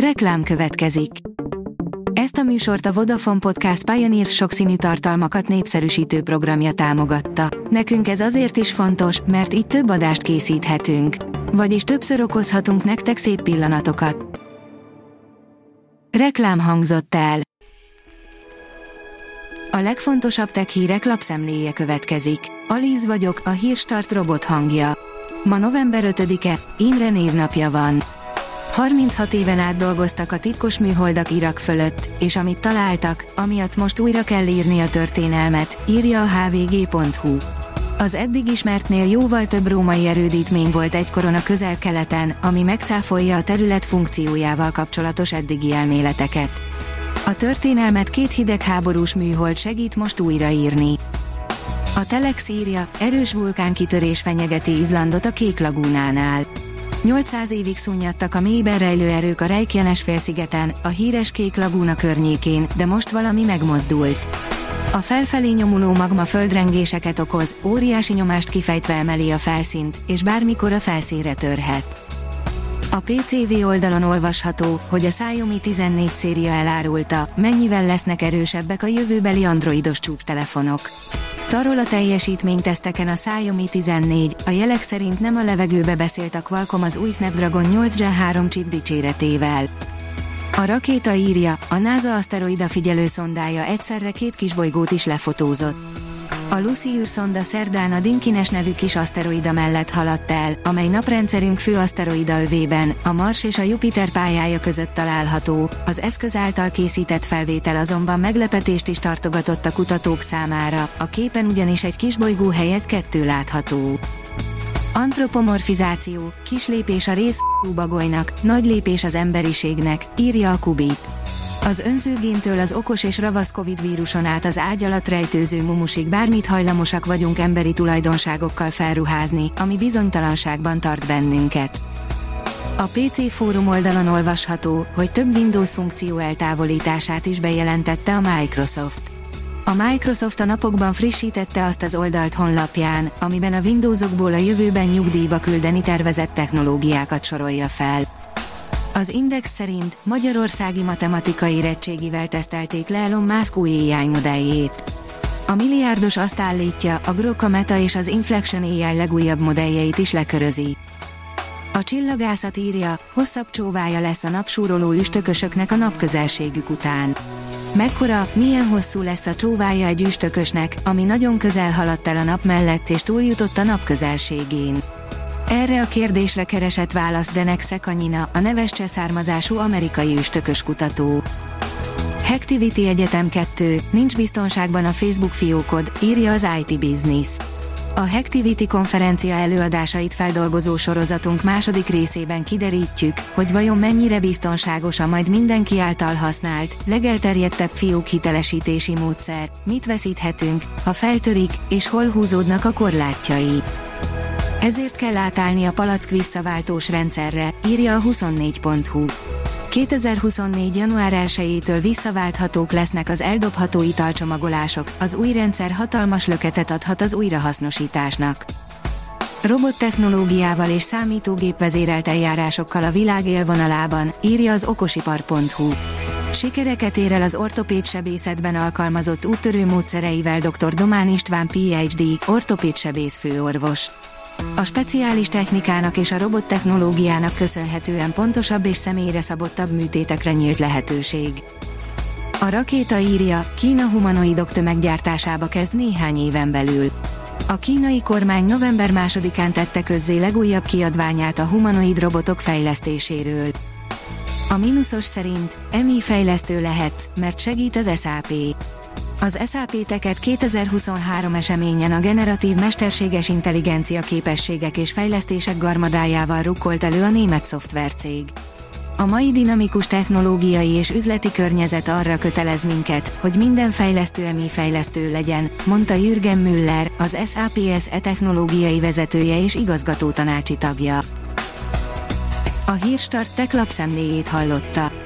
Reklám következik. Ezt a műsort a Vodafone Podcast Pioneer sokszínű tartalmakat népszerűsítő programja támogatta. Nekünk ez azért is fontos, mert így több adást készíthetünk. Vagyis többször okozhatunk nektek szép pillanatokat. Reklám hangzott el. A legfontosabb tech hírek lapszemléje következik. Alíz vagyok, a hírstart robot hangja. Ma november 5-e, Imre névnapja van. 36 éven át dolgoztak a titkos műholdak Irak fölött, és amit találtak, amiatt most újra kell írni a történelmet, írja a hvg.hu. Az eddig ismertnél jóval több római erődítmény volt egykoron a közel-keleten, ami megcáfolja a terület funkciójával kapcsolatos eddigi elméleteket. A történelmet két hidegháborús műhold segít most újraírni. A Telex írja, erős vulkánkitörés fenyegeti Izlandot a Kék lagúnánál. 800 évig szunnyadtak a mélyben rejlő erők a Reykjanes félszigeten, a híres Kék lagúna környékén, de most valami megmozdult. A felfelé nyomuló magma földrengéseket okoz, óriási nyomást kifejtve emeli a felszínt, és bármikor a felszínre törhet. A PCV oldalon olvasható, hogy a Xiaomi 14 széria elárulta, mennyivel lesznek erősebbek a jövőbeli androidos csúptelefonok. Tarol a teljesítményteszteken a Xiaomi 14, a jelek szerint nem a levegőbe beszélt a Qualcomm az új Snapdragon 8 Gen 3 chip dicséretével. A rakéta írja, a NASA aszteroida figyelő szondája egyszerre két kisbolygót is lefotózott. A Lucy űrszonda szerdán a Dinkines nevű kis aszteroida mellett haladt el, amely naprendszerünk fő aszteroida övében, a Mars és a Jupiter pályája között található. Az eszköz által készített felvétel azonban meglepetést is tartogatott a kutatók számára, a képen ugyanis egy kis bolygó helyett kettő látható. Antropomorfizáció, kis lépés a rész bagolynak, nagy lépés az emberiségnek, írja a Kubit. Az önzőgéntől az okos és ravasz Covid víruson át az ágy alatt rejtőző mumusig bármit hajlamosak vagyunk emberi tulajdonságokkal felruházni, ami bizonytalanságban tart bennünket. A PC fórum oldalon olvasható, hogy több Windows funkció eltávolítását is bejelentette a Microsoft. A Microsoft a napokban frissítette azt az oldalt honlapján, amiben a Windowsokból a jövőben nyugdíjba küldeni tervezett technológiákat sorolja fel. Az Index szerint magyarországi matematikai érettségivel tesztelték le Elon Musk új AI modelljét. A milliárdos azt állítja, a Grok a Meta és az Inflection AI legújabb modelljeit is lekörözi. A csillagászat írja, hosszabb csóvája lesz a napsúroló üstökösöknek a napközelségük után. Mekkora, milyen hosszú lesz a csóvája egy üstökösnek, ami nagyon közel haladt el a nap mellett és túljutott a nap közelségén. Erre a kérdésre keresett választ Denek Szekanyina, a neves származású amerikai üstökös kutató. Hacktivity Egyetem 2, nincs biztonságban a Facebook fiókod, írja az IT Business. A Hacktivity konferencia előadásait feldolgozó sorozatunk második részében kiderítjük, hogy vajon mennyire biztonságos a majd mindenki által használt, legelterjedtebb fiók hitelesítési módszer, mit veszíthetünk, ha feltörik, és hol húzódnak a korlátjai. Ezért kell átállni a palack visszaváltós rendszerre, írja a 24.hu. 2024. január 1-től visszaválthatók lesznek az eldobható italcsomagolások, az új rendszer hatalmas löketet adhat az újrahasznosításnak. Robottechnológiával és számítógép vezérelt eljárásokkal a világ élvonalában, írja az okosipar.hu. Sikereket ér el az ortopéd sebészetben alkalmazott úttörő módszereivel dr. Domán István PhD, ortopéd sebész főorvos. A speciális technikának és a robottechnológiának köszönhetően pontosabb és személyre szabottabb műtétekre nyílt lehetőség. A rakéta írja, Kína humanoidok tömeggyártásába kezd néhány éven belül. A kínai kormány november másodikán tette közzé legújabb kiadványát a humanoid robotok fejlesztéséről. A mínuszos szerint emi fejlesztő lehet, mert segít az SAP. Az SAP Teket 2023 eseményen a generatív mesterséges intelligencia képességek és fejlesztések garmadájával rukkolt elő a német szoftvercég. A mai dinamikus technológiai és üzleti környezet arra kötelez minket, hogy minden fejlesztő emi fejlesztő legyen, mondta Jürgen Müller, az SAPS e technológiai vezetője és igazgató tanácsi tagja. A Hírstart tech lapszemléjét hallotta.